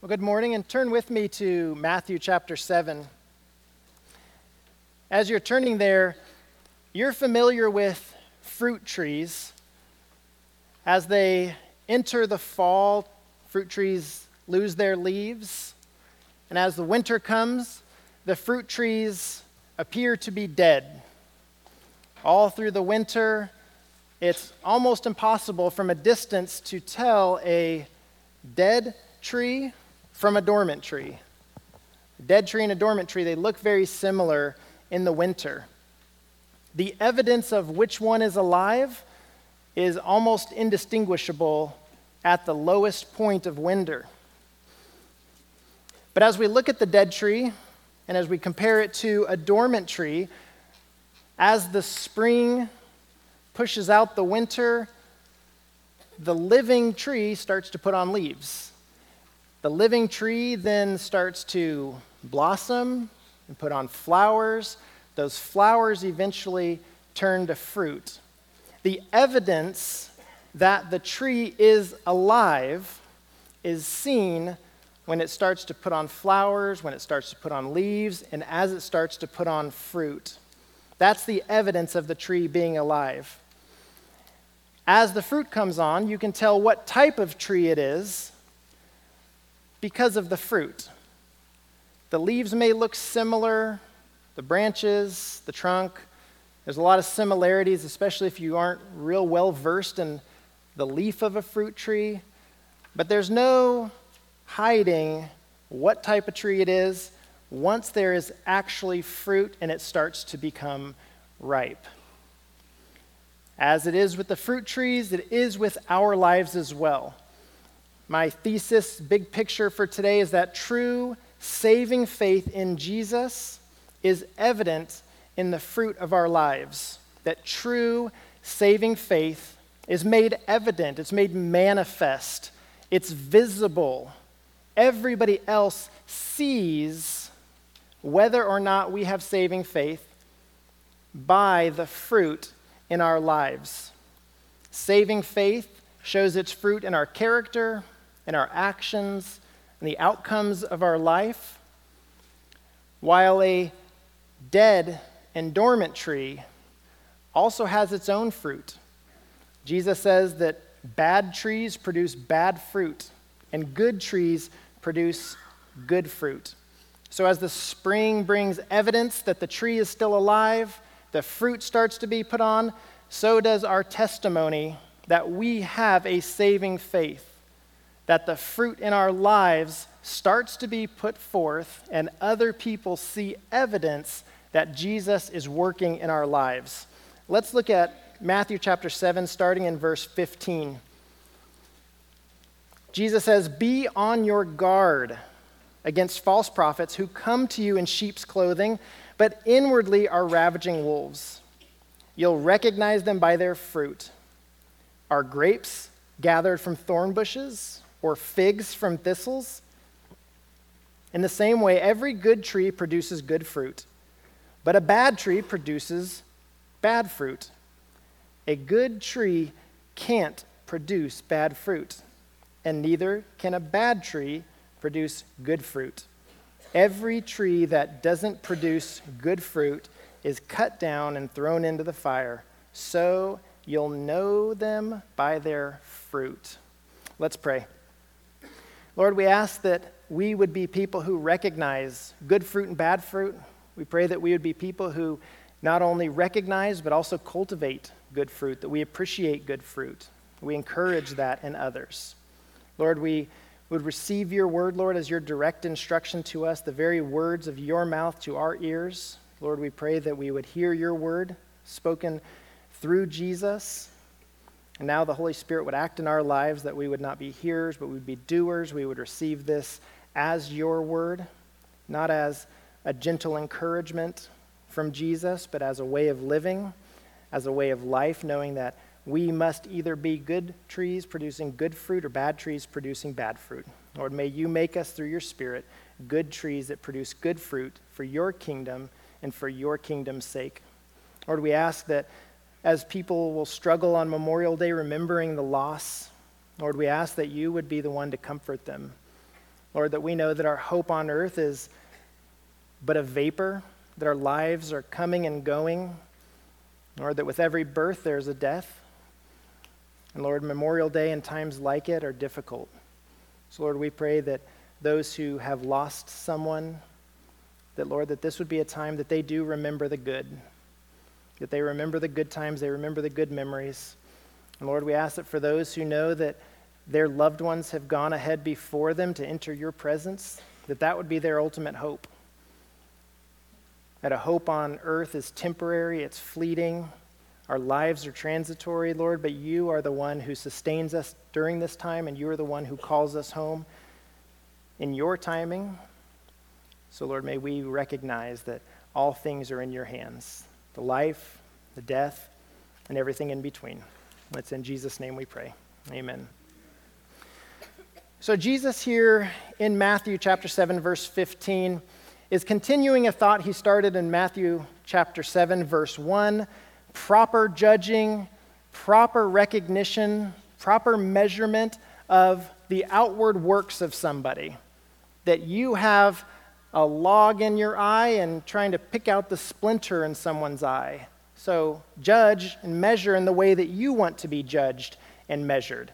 Well, good morning, and turn with me to Matthew chapter 7. As you're turning there, you're familiar with fruit trees. As they enter the fall, fruit trees lose their leaves. And as the winter comes, the fruit trees appear to be dead. All through the winter, it's almost impossible from a distance to tell a dead tree from a dormant tree. A dead tree and a dormant tree, they look very similar in the winter. The evidence of which one is alive is almost indistinguishable at the lowest point of winter. But as we look at the dead tree and as we compare it to a dormant tree, as the spring pushes out the winter, the living tree starts to put on leaves. The living tree then starts to blossom and put on flowers. Those flowers eventually turn to fruit. The evidence that the tree is alive is seen when it starts to put on flowers, when it starts to put on leaves, and as it starts to put on fruit. That's the evidence of the tree being alive. As the fruit comes on, you can tell what type of tree it is because of the fruit. The leaves may look similar, the branches, the trunk. There's a lot of similarities, especially if you aren't real well versed in the leaf of a fruit tree. But there's no hiding what type of tree it is once there is actually fruit and it starts to become ripe. As it is with the fruit trees, it is with our lives as well. My thesis, big picture for today, is that true saving faith in Jesus is evident in the fruit of our lives. That true saving faith is made evident, it's made manifest, it's visible everybody else sees whether or not we have saving faith by the fruit in our lives. Saving faith shows its fruit in our character, in our actions, and the outcomes of our life, while a dead and dormant tree also has its own fruit. Jesus says that bad trees produce bad fruit, and good trees produce good fruit. So, as the spring brings evidence that the tree is still alive, the fruit starts to be put on, so does our testimony that we have a saving faith, that the fruit in our lives starts to be put forth, and other people see evidence that Jesus is working in our lives. Let's look at Matthew chapter 7, starting in verse 15. Jesus says, Be on your guard against false prophets who come to you in sheep's clothing, but inwardly are ravaging wolves. You'll recognize them by their fruit. Are grapes gathered from thorn bushes or figs from thistles? In the same way, every good tree produces good fruit, but a bad tree produces bad fruit. A good tree can't produce bad fruit and neither can a bad tree produce good fruit. Every tree that doesn't produce good fruit is cut down and thrown into the fire. So you'll know them by their fruit. Let's pray. Lord, we ask that we would be people who recognize good fruit and bad fruit. We pray that we would be people who not only recognize but also cultivate good fruit, that we appreciate good fruit. We encourage that in others. Lord, we would receive your word, Lord, as your direct instruction to us, the very words of your mouth to our ears. Lord, we pray that we would hear your word spoken through Jesus. And now the Holy Spirit would act in our lives that we would not be hearers, but we would be doers. We would receive this as your word, not as a gentle encouragement from Jesus, but as a way of living, as a way of life, knowing that we must either be good trees producing good fruit or bad trees producing bad fruit. Lord, may you make us through your Spirit good trees that produce good fruit for your kingdom and for your kingdom's sake. Lord, we ask that as people will struggle on Memorial Day remembering the loss, Lord, we ask that you would be the one to comfort them. Lord, that we know that our hope on earth is but a vapor, that our lives are coming and going. Lord, that with every birth there's a death. And Lord, Memorial Day and times like it are difficult. So, Lord, we pray that those who have lost someone, that, Lord, that this would be a time that they do remember the good, that they remember the good times, they remember the good memories. And Lord, we ask that for those who know that their loved ones have gone ahead before them to enter your presence, that that would be their ultimate hope. That a hope on earth is temporary, it's fleeting. Our lives are transitory, Lord, but you are the one who sustains us during this time, and you are the one who calls us home in your timing. So, Lord, may we recognize that all things are in your hands the life, the death, and everything in between. It's in Jesus' name we pray. Amen. So, Jesus here in Matthew chapter 7, verse 15, is continuing a thought he started in Matthew chapter 7, verse 1 proper judging, proper recognition, proper measurement of the outward works of somebody. That you have a log in your eye and trying to pick out the splinter in someone's eye. So, judge and measure in the way that you want to be judged and measured.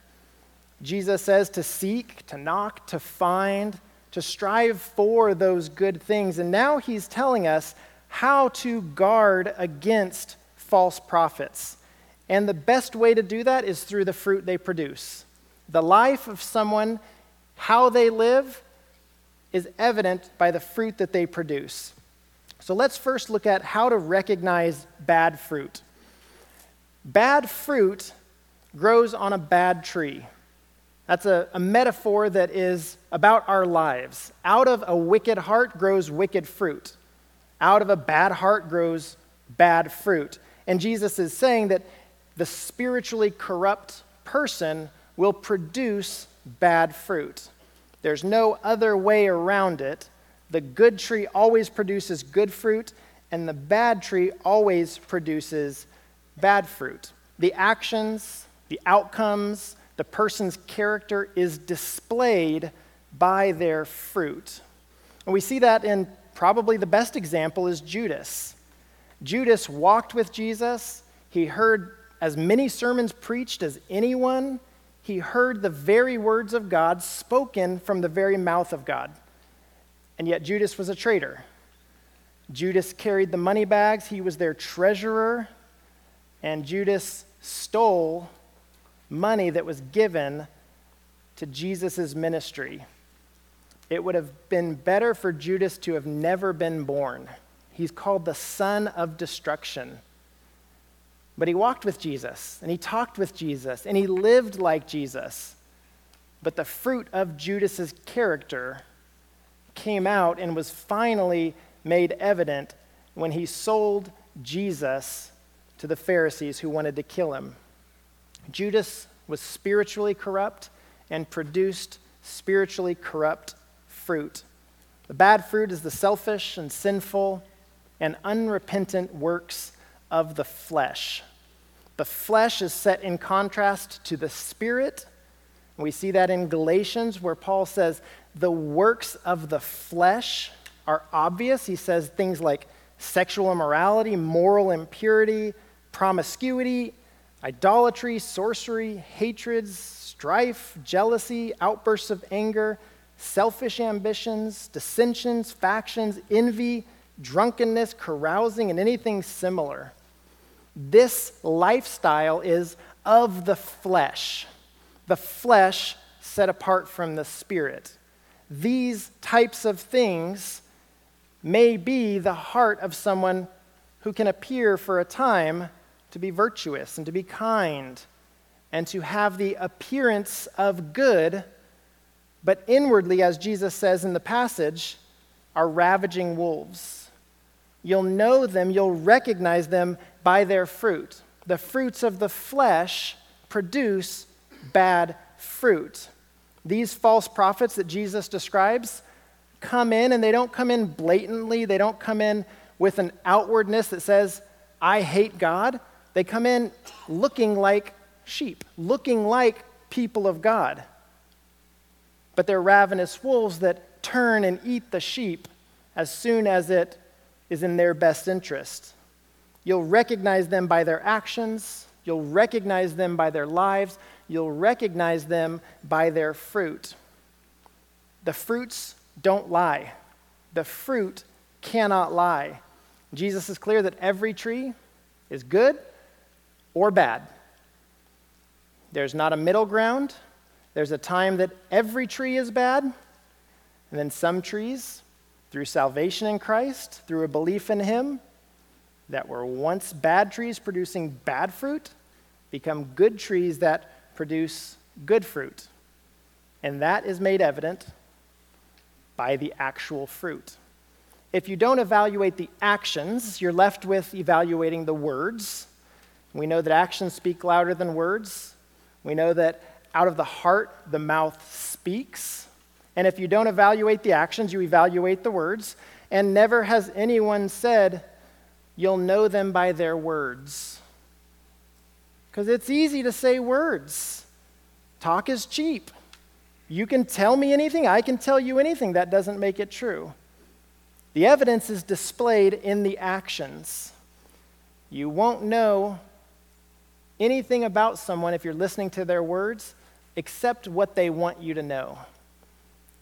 Jesus says to seek, to knock, to find, to strive for those good things. And now he's telling us how to guard against false prophets. And the best way to do that is through the fruit they produce. The life of someone, how they live, is evident by the fruit that they produce. So let's first look at how to recognize bad fruit. Bad fruit grows on a bad tree. That's a, a, metaphor that is about our lives. Out of a wicked heart grows wicked fruit. Out of a bad heart grows bad fruit. And Jesus is saying that the spiritually corrupt person will produce bad fruit. There's no other way around it. The good tree always produces good fruit, and the bad tree always produces bad fruit. The actions, the outcomes, the person's character is displayed by their fruit. And we see that in probably the best example is Judas. Judas walked with Jesus. He heard as many sermons preached as anyone. He heard the very words of God spoken from the very mouth of God. And yet Judas was a traitor. Judas carried the money bags, he was their treasurer, and Judas stole money that was given to Jesus' ministry. It would have been better for Judas to have never been born. He's called the son of destruction. But he walked with Jesus, and he talked with Jesus, and he lived like Jesus. But the fruit of Judas's character came out and was finally made evident when he sold Jesus to the Pharisees who wanted to kill him. Judas was spiritually corrupt and produced spiritually corrupt fruit. The bad fruit is the selfish and sinful and unrepentant works of the flesh. The flesh is set in contrast to the spirit. We see that in Galatians, where Paul says the works of the flesh are obvious. He says things like sexual immorality, moral impurity, promiscuity, idolatry, sorcery, hatreds, strife, jealousy, outbursts of anger, selfish ambitions, dissensions, factions, envy, drunkenness, carousing, and anything similar. This lifestyle is of the flesh, the flesh set apart from the spirit. These types of things may be the heart of someone who can appear for a time to be virtuous and to be kind and to have the appearance of good, but inwardly, as Jesus says in the passage, are ravaging wolves. You'll know them, you'll recognize them by their fruit. The fruits of the flesh produce bad fruit. These false prophets that Jesus describes come in, and they don't come in blatantly, they don't come in with an outwardness that says, I hate God. They come in looking like sheep, looking like people of God. but they're ravenous wolves that turn and eat the sheep as soon as it is in their best interest. You'll recognize them by their actions, you'll recognize them by their lives, you'll recognize them by their fruit. The fruits don't lie, the fruit cannot lie. Jesus is clear that every tree is good or bad. There's not a middle ground. There's a time that every tree is bad, and then some trees, through salvation in Christ, through a belief in Him, that were once bad trees producing bad fruit, become good trees that produce good fruit. And that is made evident by the actual fruit. If you don't evaluate the actions, you're left with evaluating the words. We know that actions speak louder than words. We know that out of the heart, the mouth speaks. And if you don't evaluate the actions, you evaluate the words. And never has anyone said, You'll know them by their words. Because it's easy to say words. Talk is cheap. You can tell me anything, I can tell you anything. That doesn't make it true. The evidence is displayed in the actions. You won't know anything about someone if you're listening to their words except what they want you to know.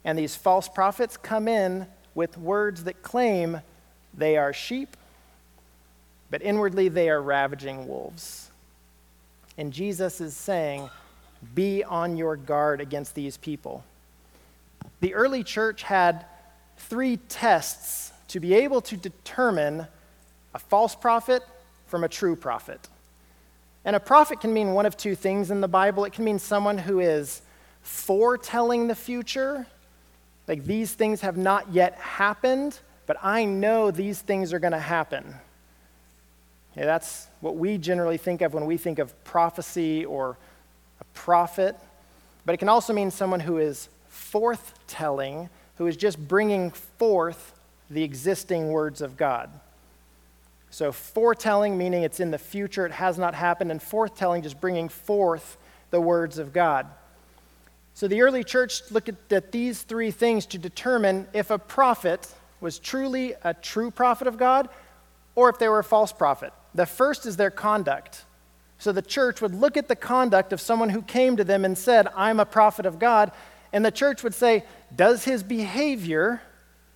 And these false prophets come in with words that claim they are sheep, but inwardly they are ravaging wolves. And Jesus is saying, Be on your guard against these people. The early church had three tests to be able to determine a false prophet from a true prophet. And a prophet can mean one of two things in the Bible. It can mean someone who is foretelling the future, like these things have not yet happened, but I know these things are going to happen. Yeah, that's what we generally think of when we think of prophecy or a prophet. But it can also mean someone who is forthtelling, who is just bringing forth the existing words of God. So, foretelling, meaning it's in the future, it has not happened, and forthtelling, just bringing forth the words of God. So, the early church looked at, these three things to determine if a prophet was truly a true prophet of God or if they were a false prophet. The first is their conduct. So, the church would look at the conduct of someone who came to them and said, I'm a prophet of God, and the church would say, Does his behavior,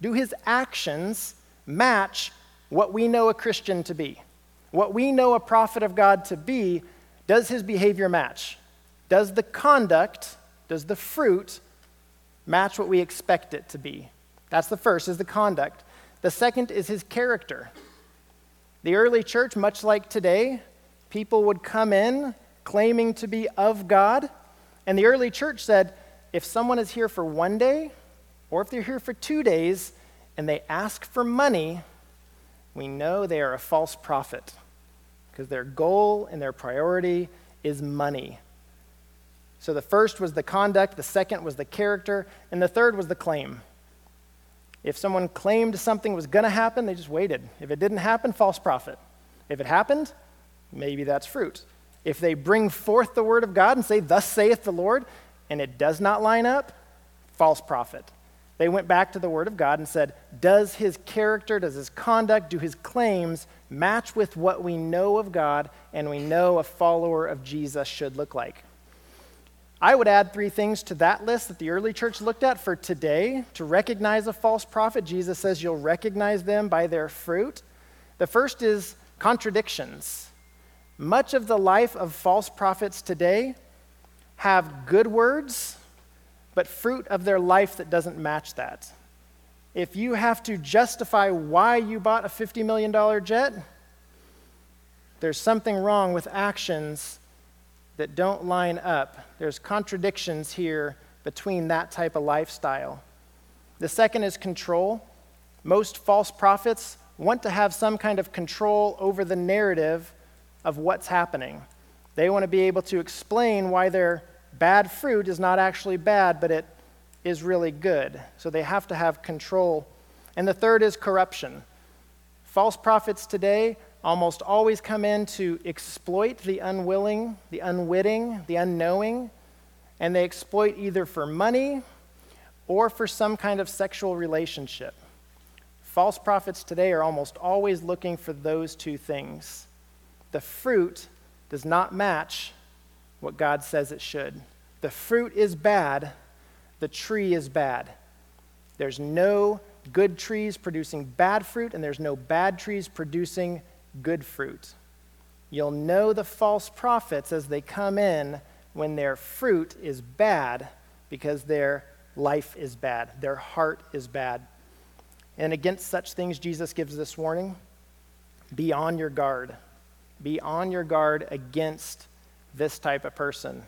do his actions match what we know a Christian to be, what we know a prophet of God to be, does his behavior match? Does the conduct, does the fruit match what we expect it to be? That's the first, is the conduct. The second is his character. The early church, much like today, people would come in claiming to be of God. And the early church said if someone is here for one day, or if they're here for two days, and they ask for money, we know they are a false prophet because their goal and their priority is money. So the first was the conduct, the second was the character, and the third was the claim. If someone claimed something was going to happen, they just waited. If it didn't happen, false prophet. If it happened, maybe that's fruit. If they bring forth the word of God and say, Thus saith the Lord, and it does not line up, false prophet. They went back to the Word of God and said, Does his character, does his conduct, do his claims match with what we know of God and we know a follower of Jesus should look like? I would add three things to that list that the early church looked at for today to recognize a false prophet. Jesus says you'll recognize them by their fruit. The first is contradictions. Much of the life of false prophets today have good words but fruit of their life that doesn't match that. If you have to justify why you bought a $50 million jet, there's something wrong with actions that don't line up. There's contradictions here between that type of lifestyle. The second is control. Most false prophets want to have some kind of control over the narrative of what's happening. They want to be able to explain why they're bad fruit is not actually bad, but it is really good. So they have to have control. And the third is corruption. False prophets today almost always come in to exploit the unwilling, the unwitting, the unknowing, and they exploit either for money or for some kind of sexual relationship. False prophets today are almost always looking for those two things. The fruit does not match what God says it should. The fruit is bad, the tree is bad. There's no good trees producing bad fruit, and there's no bad trees producing good fruit. You'll know the false prophets as they come in when their fruit is bad because their life is bad, their heart is bad. And against such things, Jesus gives this warning be on your guard. Be on your guard against this type of person.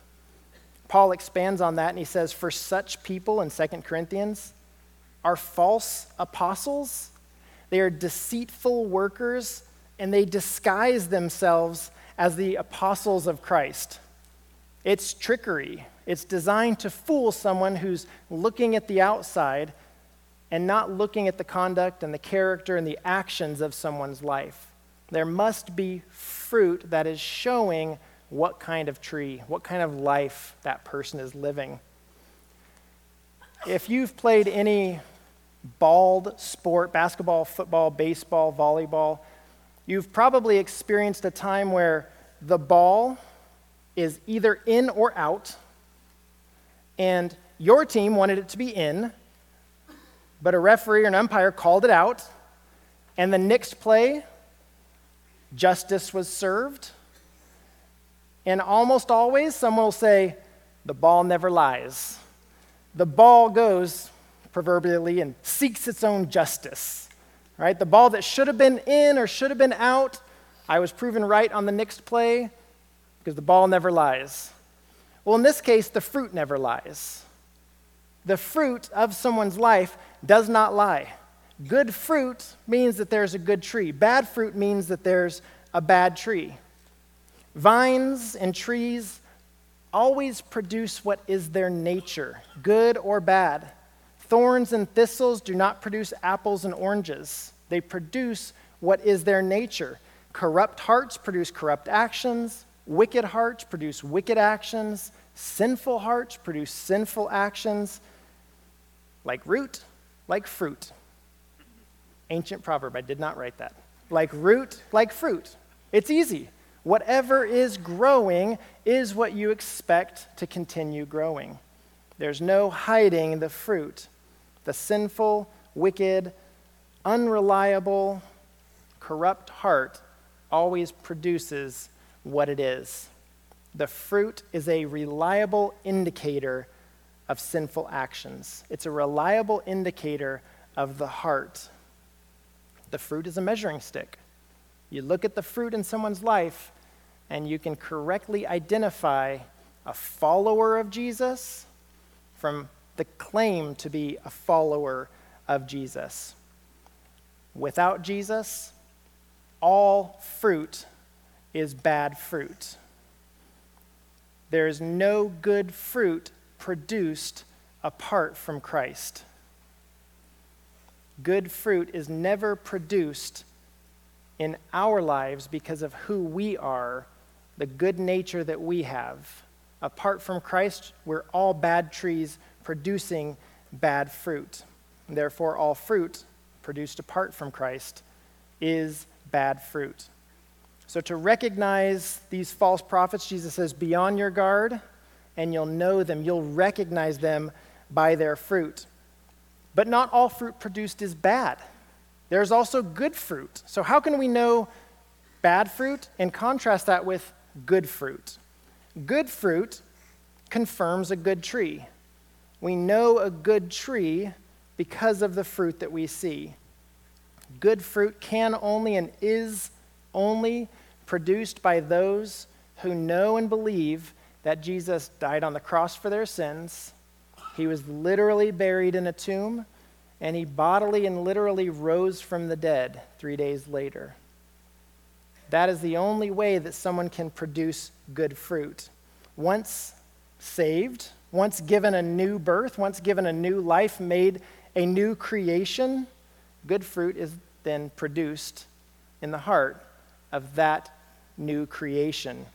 Paul expands on that and he says, For such people in 2 Corinthians are false apostles. They are deceitful workers and they disguise themselves as the apostles of Christ. It's trickery. It's designed to fool someone who's looking at the outside and not looking at the conduct and the character and the actions of someone's life. There must be fruit that is showing what kind of tree, what kind of life that person is living. If you've played any balled sport, basketball, football, baseball, volleyball, you've probably experienced a time where the ball is either in or out, and your team wanted it to be in, but a referee or an umpire called it out, and the next play, justice was served. And almost always, someone will say, The ball never lies. The ball goes, proverbially, and seeks its own justice. Right? The ball that should have been in or should have been out, I was proven right on the next play because the ball never lies. Well, in this case, the fruit never lies. The fruit of someone's life does not lie. Good fruit means that there's a good tree, bad fruit means that there's a bad tree. Vines and trees always produce what is their nature, good or bad. Thorns and thistles do not produce apples and oranges. They produce what is their nature. Corrupt hearts produce corrupt actions. Wicked hearts produce wicked actions. Sinful hearts produce sinful actions. Like root, like fruit. Ancient proverb, I did not write that. Like root, like fruit. It's easy. Whatever is growing is what you expect to continue growing. There's no hiding the fruit. The sinful, wicked, unreliable, corrupt heart always produces what it is. The fruit is a reliable indicator of sinful actions, it's a reliable indicator of the heart. The fruit is a measuring stick. You look at the fruit in someone's life, and you can correctly identify a follower of Jesus from the claim to be a follower of Jesus. Without Jesus, all fruit is bad fruit. There is no good fruit produced apart from Christ. Good fruit is never produced in our lives because of who we are, the good nature that we have. Apart from Christ, we're all bad trees producing bad fruit. Therefore, all fruit produced apart from Christ is bad fruit. So, to recognize these false prophets, Jesus says, Be on your guard, and you'll know them. You'll recognize them by their fruit. But not all fruit produced is bad. There's also good fruit. So, how can we know bad fruit and contrast that with good fruit? Good fruit confirms a good tree. We know a good tree because of the fruit that we see. Good fruit can only and is only produced by those who know and believe that Jesus died on the cross for their sins. He was literally buried in a tomb and he bodily and literally rose from the dead three days later. That is the only way that someone can produce good fruit. Once saved, once given a new birth, once given a new life, made a new creation, good fruit is then produced in the heart of that new creation.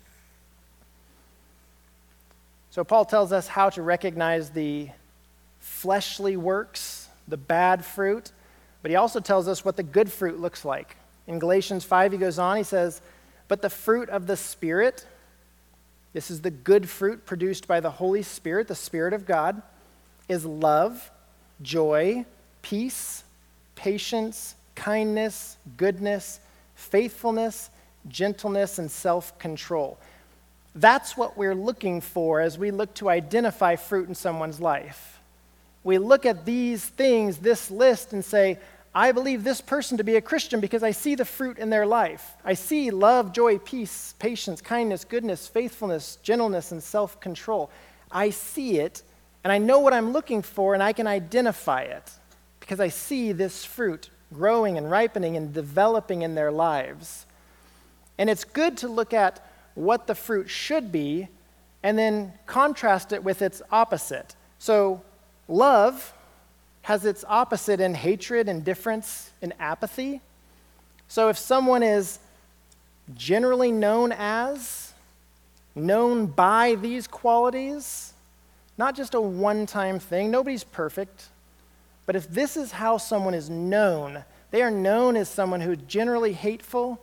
So, Paul tells us how to recognize the fleshly works, the bad fruit, but he also tells us what the good fruit looks like. In Galatians 5, he goes on, he says, But the fruit of the Spirit, this is the good fruit produced by the Holy Spirit, the Spirit of God, is love, joy, peace, patience, kindness, goodness, faithfulness, gentleness, and self control. That's what we're looking for as we look to identify fruit in someone's life. We look at these things, this list, and say, I believe this person to be a Christian because I see the fruit in their life. I see love, joy, peace, patience, kindness, goodness, faithfulness, gentleness, and self control. I see it, and I know what I'm looking for, and I can identify it because I see this fruit growing and ripening and developing in their lives. And it's good to look at what the fruit should be and then contrast it with its opposite. So, love has its opposite in hatred, indifference, and apathy. So, if someone is generally known as, known by these qualities, not just a one time thing, nobody's perfect, but if this is how someone is known, they are known as someone who's generally hateful,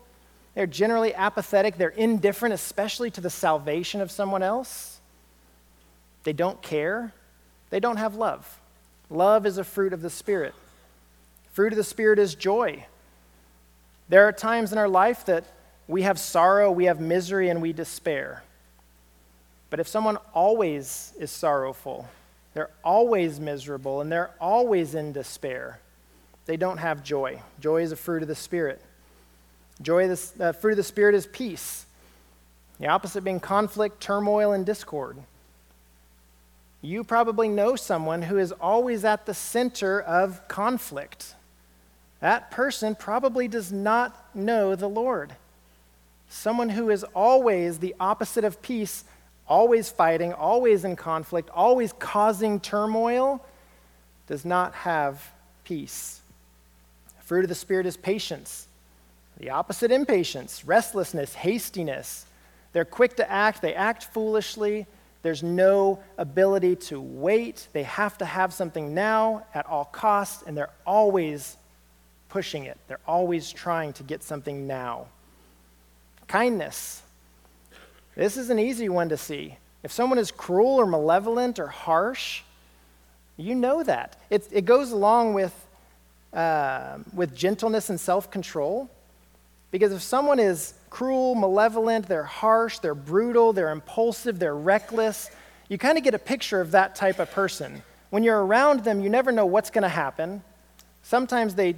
they're generally apathetic, they're indifferent, especially to the salvation of someone else. They don't care, they don't have love. Love is a fruit of the Spirit. Fruit of the Spirit is joy. There are times in our life that we have sorrow, we have misery, and we despair. But if someone always is sorrowful, they're always miserable and they're always in despair. They don't have joy. Joy is a fruit of the Spirit. Joy, the uh, fruit of the Spirit is peace. The opposite being conflict, turmoil, and discord. You probably know someone who is always at the center of conflict. That person probably does not know the Lord. Someone who is always the opposite of peace always fighting, always in conflict, always causing turmoil, does not have peace. The fruit of the Spirit is patience. The opposite, impatience, restlessness, hastiness. They're quick to act, they act foolishly. There's no ability to wait. They have to have something now at all costs, and they're always pushing it. They're always trying to get something now. Kindness. This is an easy one to see. If someone is cruel or malevolent or harsh, you know that. It, it goes along with, uh, with gentleness and self control. Because if someone is cruel, malevolent, they're harsh, they're brutal, they're impulsive, they're reckless, you kind of get a picture of that type of person. When you're around them, you never know what's going to happen. Sometimes they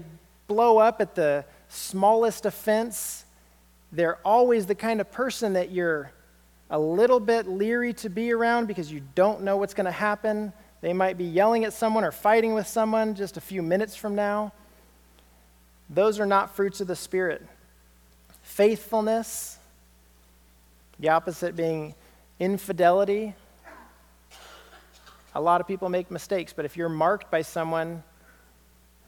blow up at the smallest offense. They're always the kind of person that you're a little bit leery to be around because you don't know what's going to happen. They might be yelling at someone or fighting with someone just a few minutes from now. Those are not fruits of the Spirit. Faithfulness, the opposite being infidelity. A lot of people make mistakes, but if you're marked by someone,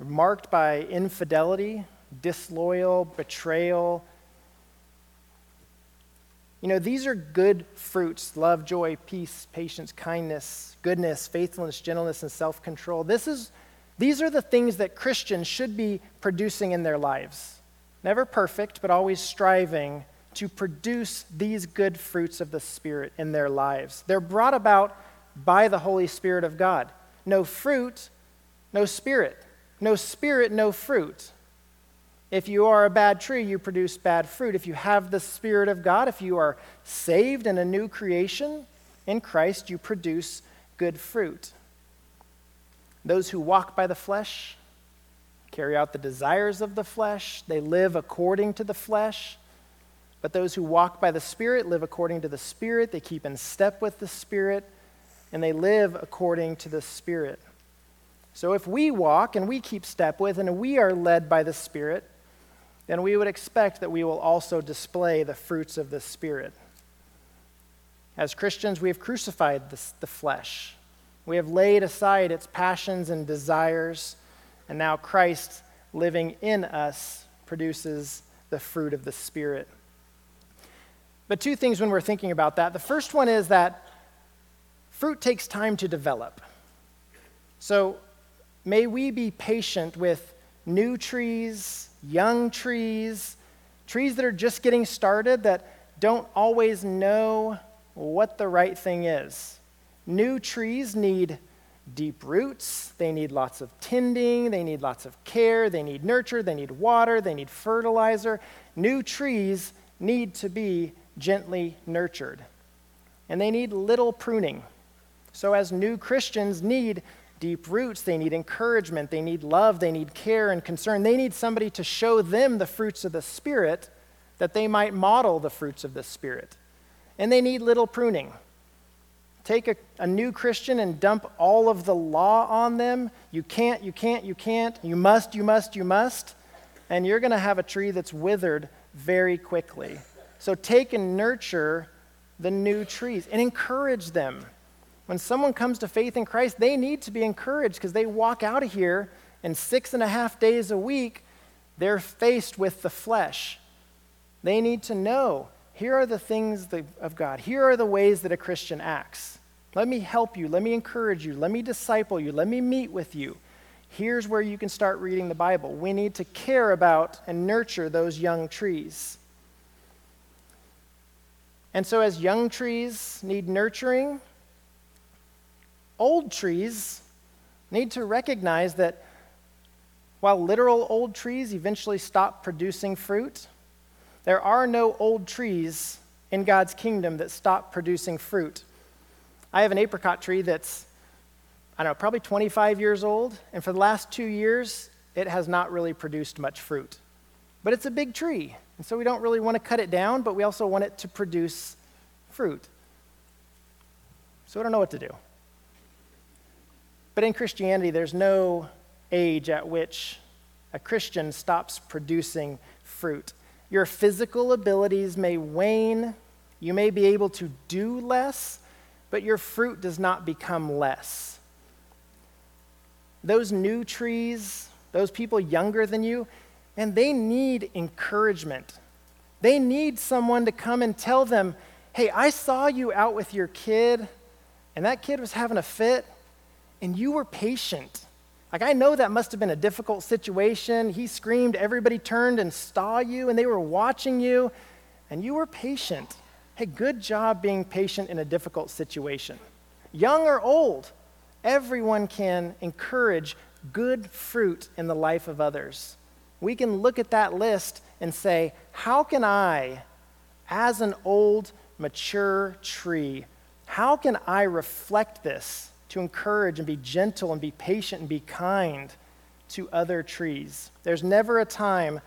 marked by infidelity, disloyal, betrayal, you know, these are good fruits love, joy, peace, patience, kindness, goodness, faithfulness, gentleness, and self control. This is, these are the things that Christians should be producing in their lives. Never perfect, but always striving to produce these good fruits of the Spirit in their lives. They're brought about by the Holy Spirit of God. No fruit, no spirit. No spirit, no fruit. If you are a bad tree, you produce bad fruit. If you have the Spirit of God, if you are saved and a new creation in Christ, you produce good fruit. Those who walk by the flesh carry out the desires of the flesh, they live according to the flesh. But those who walk by the Spirit live according to the Spirit, they keep in step with the Spirit, and they live according to the Spirit. So if we walk and we keep step with, and we are led by the Spirit, then we would expect that we will also display the fruits of the Spirit. As Christians, we have crucified the, the flesh. We have laid aside its passions and desires, and now Christ living in us produces the fruit of the Spirit. But two things when we're thinking about that. The first one is that fruit takes time to develop. So may we be patient with new trees, young trees, trees that are just getting started that don't always know what the right thing is. New trees need deep roots, they need lots of tending, they need lots of care, they need nurture, they need water, they need fertilizer. New trees need to be gently nurtured, and they need little pruning. So, as new Christians need deep roots, they need encouragement, they need love, they need care and concern. They need somebody to show them the fruits of the Spirit that they might model the fruits of the Spirit. And they need little pruning. Take a, a, new Christian and dump all of the law on them. You can't, you can't, you can't. You must, you must, you must. And you're going to have a tree that's withered very quickly. So take and nurture the new trees and encourage them. When someone comes to faith in Christ, they need to be encouraged because they walk out of here and six and a half days a week, they're faced with the flesh. They need to know here are the things of God. Here are the ways that a Christian acts. Let me help you. Let me encourage you. Let me disciple you. Let me meet with you. Here's where you can start reading the Bible. We need to care about and nurture those young trees. And so, as young trees need nurturing, old trees need to recognize that while literal old trees eventually stop producing fruit, there are no old trees in God's kingdom that stop producing fruit. I have an apricot tree that's, I don't know, probably 25 years old, and for the last two years, it has not really produced much fruit. But it's a big tree, and so we don't really want to cut it down, but we also want it to produce fruit. So I don't know what to do. But in Christianity, there's no age at which a Christian stops producing fruit. Your physical abilities may wane. You may be able to do less, but your fruit does not become less. Those new trees, those people younger than you, and they need encouragement. They need someone to come and tell them, hey, I saw you out with your kid, and that kid was having a fit, and you were patient. Like, I know that must have been a difficult situation. He screamed, everybody turned and saw you, and they were watching you, and you were patient. Hey, good job being patient in a difficult situation. Young or old, everyone can encourage good fruit in the life of others. We can look at that list and say, how can I, as an old, mature tree, how can I reflect this to encourage and be gentle and be patient and be kind to other trees. There's never a time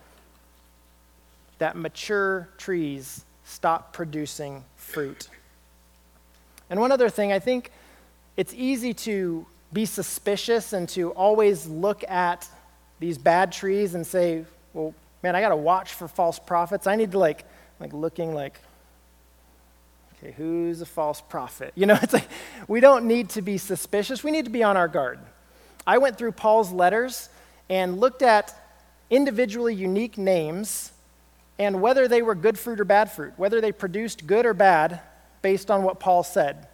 that mature trees stop producing fruit. And one other thing, I think it's easy to be suspicious and to always look at these bad trees and say, well, man, I got to watch for false prophets. I need to like, like looking like, Okay, who's a false prophet? You know, it's like we don't need to be suspicious. We need to be on our guard. I went through Paul's letters and looked at individually unique names and whether they were good fruit or bad fruit, whether they produced good or bad based on what Paul said.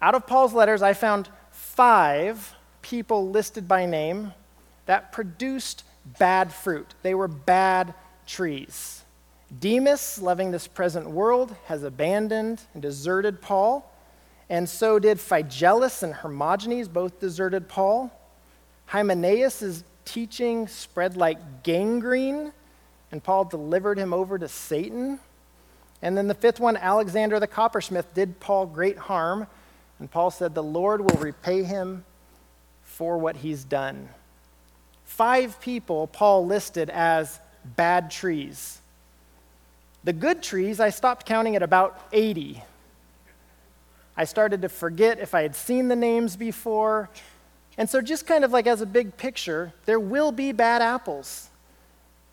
Out of Paul's letters, I found five people listed by name that produced bad fruit. They were bad trees. Demas, loving this present world, has abandoned and deserted Paul, and so did Phygelus and Hermogenes, both deserted Paul. Hymenaeus' teaching spread like gangrene, and Paul delivered him over to Satan. And then the fifth one, Alexander the coppersmith, did Paul great harm, and Paul said, The Lord will repay him for what he's done. Five people Paul listed as bad trees. The good trees, I stopped counting at about 80. I started to forget if I had seen the names before. And so, just kind of like as a big picture, there will be bad apples,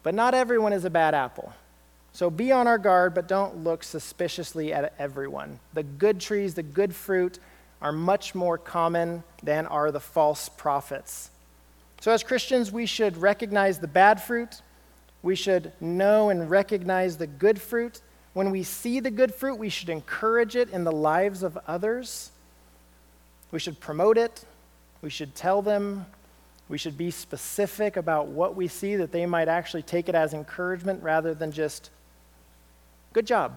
but not everyone is a bad apple. So be on our guard, but don't look suspiciously at everyone. The good trees, the good fruit, are much more common than are the false prophets. So, as Christians, we should recognize the bad fruit we should know and recognize the good fruit. When we see the good fruit, we should encourage it in the lives of others. We should promote it. We should tell them. We should be specific about what we see that they might actually take it as encouragement rather than just, good job.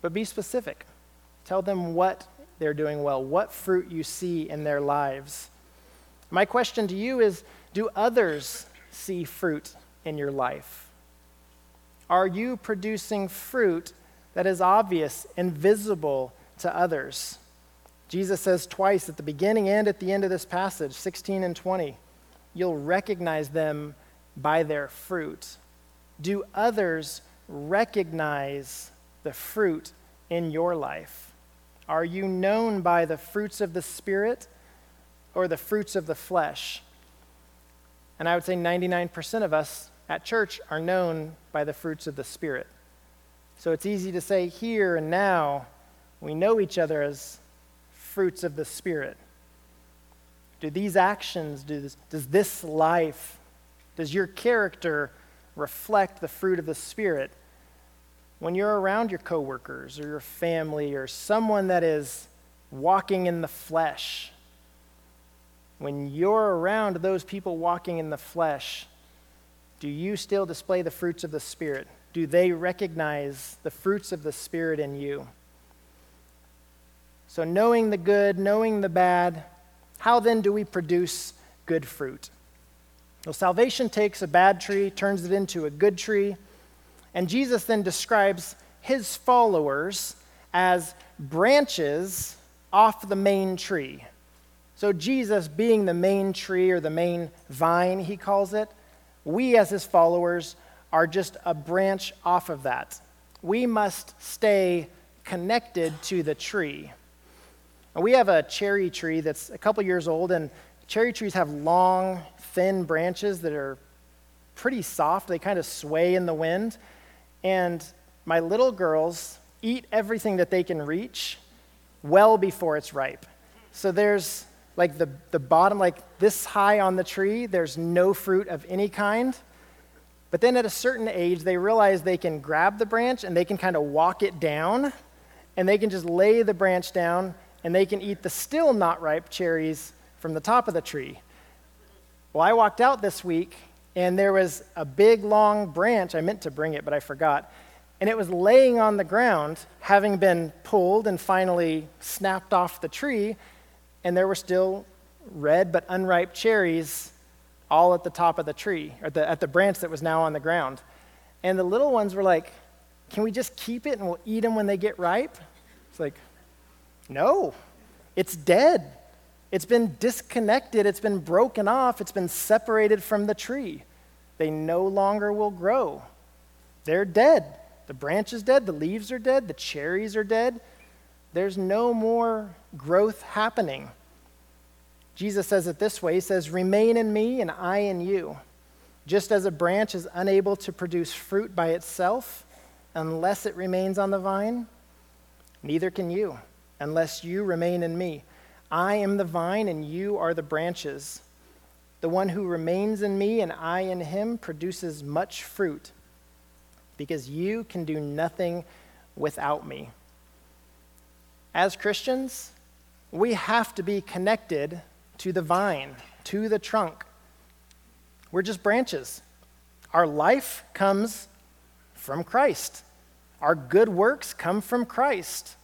But be specific. Tell them what they're doing well, what fruit you see in their lives. My question to you is do others see fruit in your life? Are you producing fruit that is obvious and visible to others? Jesus says twice at the beginning and at the end of this passage, 16 and 20, you'll recognize them by their fruit. Do others recognize the fruit in your life? Are you known by the fruits of the Spirit or the fruits of the flesh? And I would say 99% of us at church are known by the fruits of the Spirit. So it's easy to say here and now, we know each other as fruits of the Spirit. Do these actions, do this, does this life, does your character reflect the fruit of the Spirit? When you're around your coworkers or your family or someone that is walking in the flesh, when you're around those people walking in the flesh, do you still display the fruits of the Spirit? Do they recognize the fruits of the Spirit in you? So, knowing the good, knowing the bad, how then do we produce good fruit? Well, salvation takes a bad tree, turns it into a good tree, and Jesus then describes his followers as branches off the main tree. So, Jesus, being the main tree or the main vine, he calls it, we as his followers are just a branch off of that. We must stay connected to the tree. We have a cherry tree that's a couple years old, and cherry trees have long, thin branches that are pretty soft. They kind of sway in the wind. And my little girls eat everything that they can reach well before it's ripe. So there's like the, the bottom, like this high on the tree, there's no fruit of any kind. But then at a certain age, they realize they can grab the branch and they can kind of walk it down, and they can just lay the branch down and they can eat the still not ripe cherries from the top of the tree. Well, I walked out this week and there was a big long branch. I meant to bring it, but I forgot. And it was laying on the ground, having been pulled and finally snapped off the tree and there were still red but unripe cherries all at the top of the tree, or the, at the branch that was now on the ground. And the little ones were like, Can we just keep it and we'll eat them when they get ripe? It's like, No, it's dead. It's been disconnected, it's been broken off, it's been separated from the tree. They no longer will grow. They're dead. The branch is dead, the leaves are dead, the cherries are dead. There's no more growth happening. Jesus says it this way He says, Remain in me and I in you. Just as a branch is unable to produce fruit by itself unless it remains on the vine, neither can you unless you remain in me. I am the vine and you are the branches. The one who remains in me and I in him produces much fruit because you can do nothing without me as Christians, we have to be connected to the vine, to the trunk. We're just branches. Our life comes from Christ. Our good works come from Christ.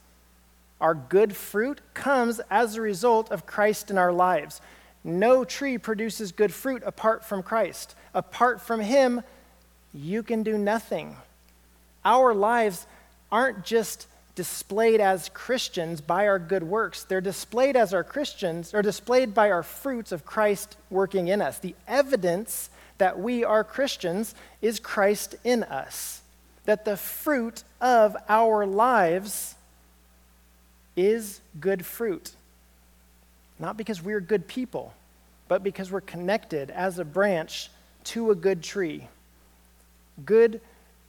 Our good fruit comes as a result of Christ in our lives. No tree produces good fruit apart from Christ. Apart from Him, you can do nothing. Our lives aren't just displayed as Christians by our good works. They're displayed as our Christians, or displayed by our fruits of Christ working in us. The evidence that we are Christians is Christ in us. That the fruit of our lives is good fruit. Not because we're good people, but because we're connected as a branch to a good tree. Good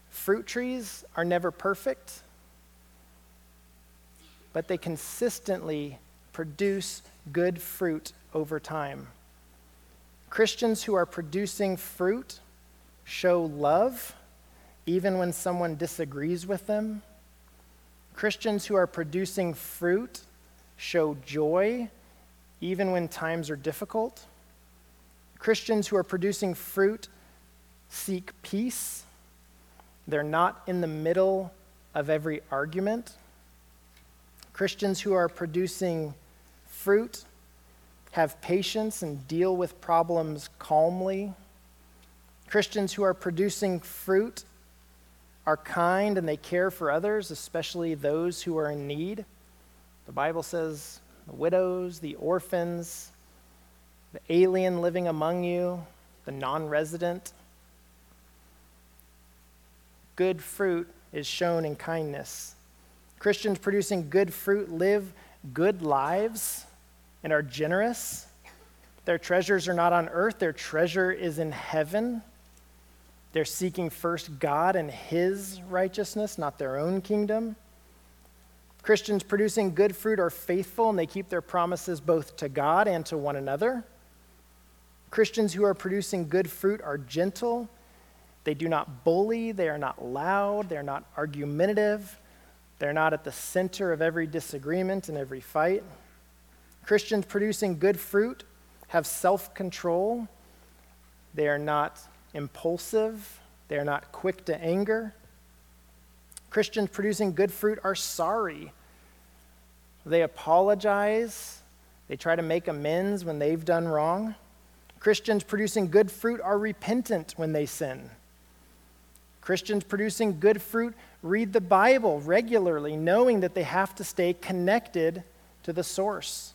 fruit trees are never perfect but they consistently produce good fruit over time. Christians who are producing fruit show love even when someone disagrees with them. Christians who are producing fruit show joy even when times are difficult. Christians who are producing fruit seek peace. They're not in the middle of every argument. Christians who are producing fruit have patience and deal with problems calmly. Christians who are producing fruit are kind and they care for others, especially those who are in need. The Bible says the widows, the orphans, the alien living among you, the non resident. Good fruit is shown in kindness. Christians producing good fruit live good lives and are generous. Their treasures are not on earth, their treasure is in heaven. They're seeking first God and His righteousness, not their own kingdom. Christians producing good fruit are faithful and they keep their promises both to God and to one another. Christians who are producing good fruit are gentle. They do not bully. They are not loud. They're not argumentative. They're not at the center of every disagreement and every fight. Christians producing good fruit have self control. They are not impulsive, they're not quick to anger. Christians producing good fruit are sorry. They apologize, they try to make amends when they've done wrong. Christians producing good fruit are repentant when they sin. Christians producing good fruit read the Bible regularly, knowing that they have to stay connected to the source.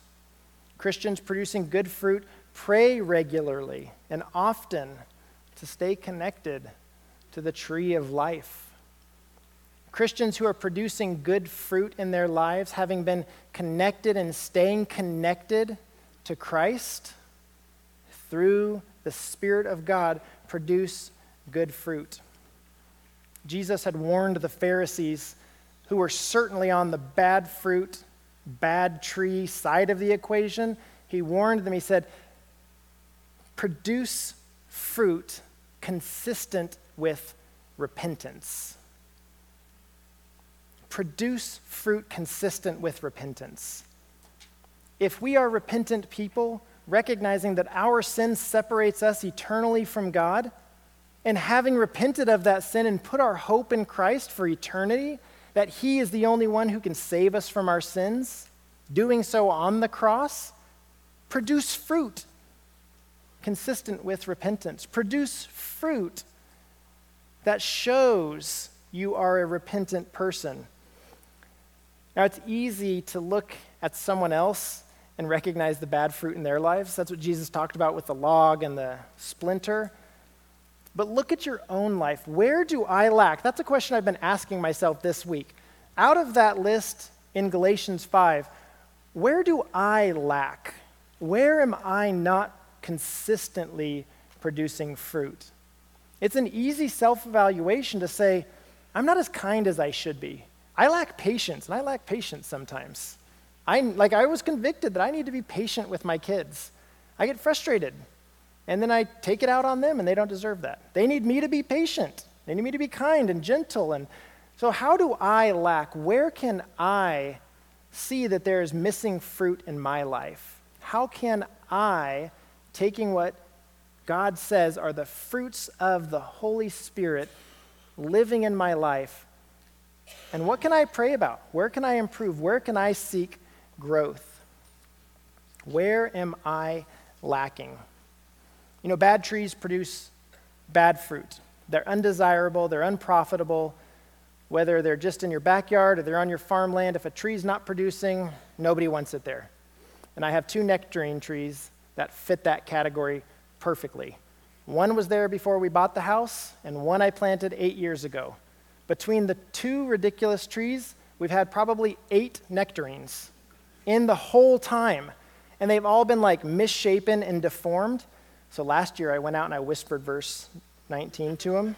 Christians producing good fruit pray regularly and often to stay connected to the tree of life. Christians who are producing good fruit in their lives, having been connected and staying connected to Christ through the Spirit of God, produce good fruit. Jesus had warned the Pharisees, who were certainly on the bad fruit, bad tree side of the equation. He warned them, he said, Produce fruit consistent with repentance. Produce fruit consistent with repentance. If we are repentant people, recognizing that our sin separates us eternally from God, and having repented of that sin and put our hope in Christ for eternity, that He is the only one who can save us from our sins, doing so on the cross, produce fruit consistent with repentance. Produce fruit that shows you are a repentant person. Now, it's easy to look at someone else and recognize the bad fruit in their lives. That's what Jesus talked about with the log and the splinter. But look at your own life. Where do I lack? That's a question I've been asking myself this week. Out of that list in Galatians 5, where do I lack? Where am I not consistently producing fruit. It's an easy self evaluation to say, I'm not as kind as I should be. I lack patience, and I lack patience sometimes. I, like, I was convicted that I need to be patient with my kids. I get frustrated, and then I take it out on them, and they don't deserve that. They need me to be patient, they need me to be kind and gentle. And so, how do I lack? Where can I see that there is missing fruit in my life? How can I taking what God says are the fruits of the Holy Spirit living in my life. And what can I pray about? Where can I improve? Where can I seek growth? Where am I lacking? You know, bad trees produce bad fruit. They're undesirable, they're unprofitable, whether they're just in your backyard or they're on your farmland. If a tree's not producing, nobody wants it there. And I have two nectarine trees that fit that category perfectly. One was there before we bought the house, and one I planted eight years ago. Between the two ridiculous trees, we've had probably eight nectarines in the whole time. And they've all been like misshapen and deformed. So last year I went out and I whispered verse 19 to them.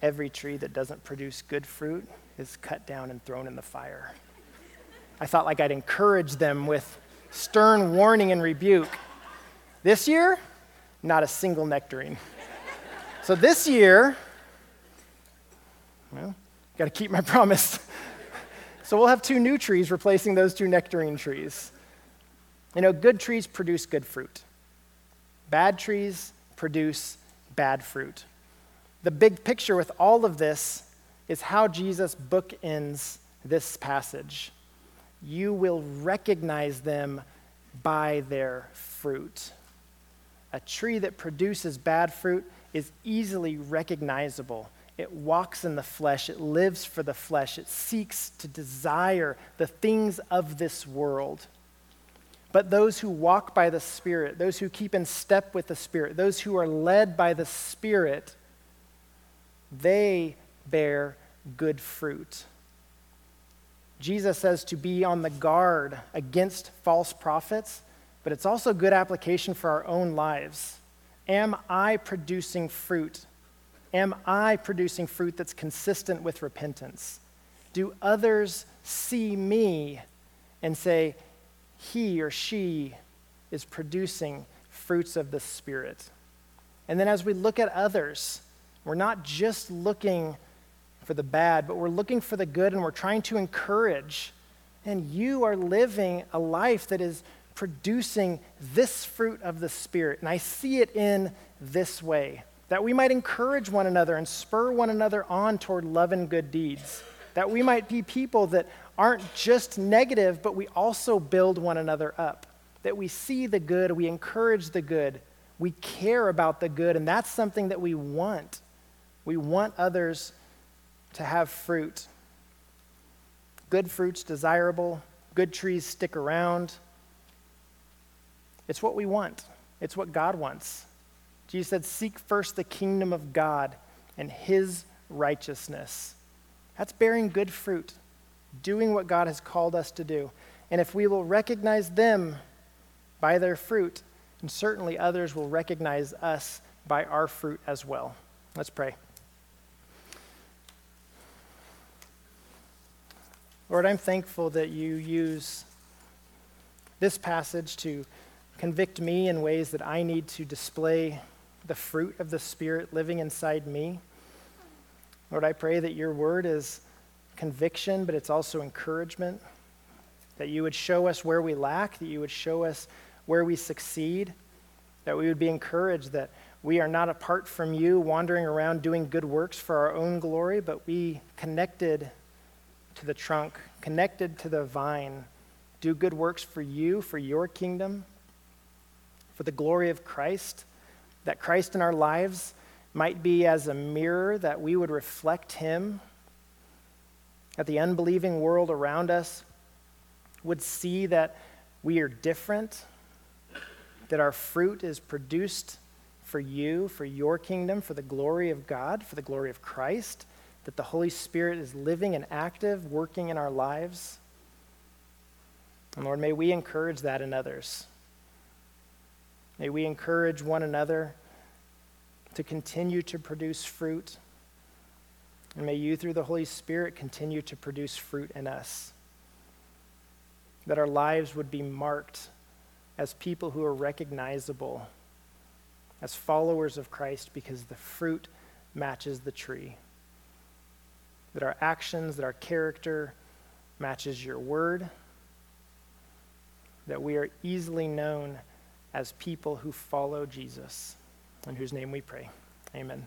Every tree that doesn't produce good fruit is cut down and thrown in the fire. I thought like I'd encourage them with stern warning and rebuke. This year, not a single nectarine. So this year, well, got to keep my promise. so we'll have two new trees replacing those two nectarine trees. You know, good trees produce good fruit, bad trees produce bad fruit. The big picture with all of this is how Jesus bookends this passage. You will recognize them by their fruit. A tree that produces bad fruit is easily recognizable. It walks in the flesh, it lives for the flesh, it seeks to desire the things of this world. But those who walk by the Spirit, those who keep in step with the Spirit, those who are led by the Spirit, they bear good fruit. Jesus says to be on the guard against false prophets, but it's also good application for our own lives. Am I producing fruit? Am I producing fruit that's consistent with repentance? Do others see me and say, he or she is producing fruits of the Spirit? And then as we look at others, we're not just looking for the bad, but we're looking for the good and we're trying to encourage. And you are living a life that is producing this fruit of the Spirit. And I see it in this way that we might encourage one another and spur one another on toward love and good deeds. That we might be people that aren't just negative, but we also build one another up. That we see the good, we encourage the good, we care about the good, and that's something that we want. We want others to have fruit. Good fruit's desirable, good trees stick around. It's what we want, it's what God wants. Jesus said, Seek first the kingdom of God and his righteousness. That's bearing good fruit, doing what God has called us to do. And if we will recognize them by their fruit, and certainly others will recognize us by our fruit as well. Let's pray. Lord, I'm thankful that you use this passage to convict me in ways that I need to display the fruit of the Spirit living inside me. Lord, I pray that your word is conviction, but it's also encouragement. That you would show us where we lack, that you would show us where we succeed, that we would be encouraged that we are not apart from you, wandering around doing good works for our own glory, but we connected to the trunk, connected to the vine, do good works for you, for your kingdom, for the glory of Christ, that Christ in our lives might be as a mirror, that we would reflect him, that the unbelieving world around us would see that we are different, that our fruit is produced for you, for your kingdom, for the glory of God, for the glory of Christ that the Holy Spirit is living and active, working in our lives. And Lord, may we encourage that in others. May we encourage one another to continue to produce fruit. And may you, through the Holy Spirit, continue to produce fruit in us. That our lives would be marked as people who are recognizable, as followers of Christ, because the fruit matches the tree that our actions, that our character matches your word, that we are easily known as people who follow Jesus, in whose name we pray. Amen.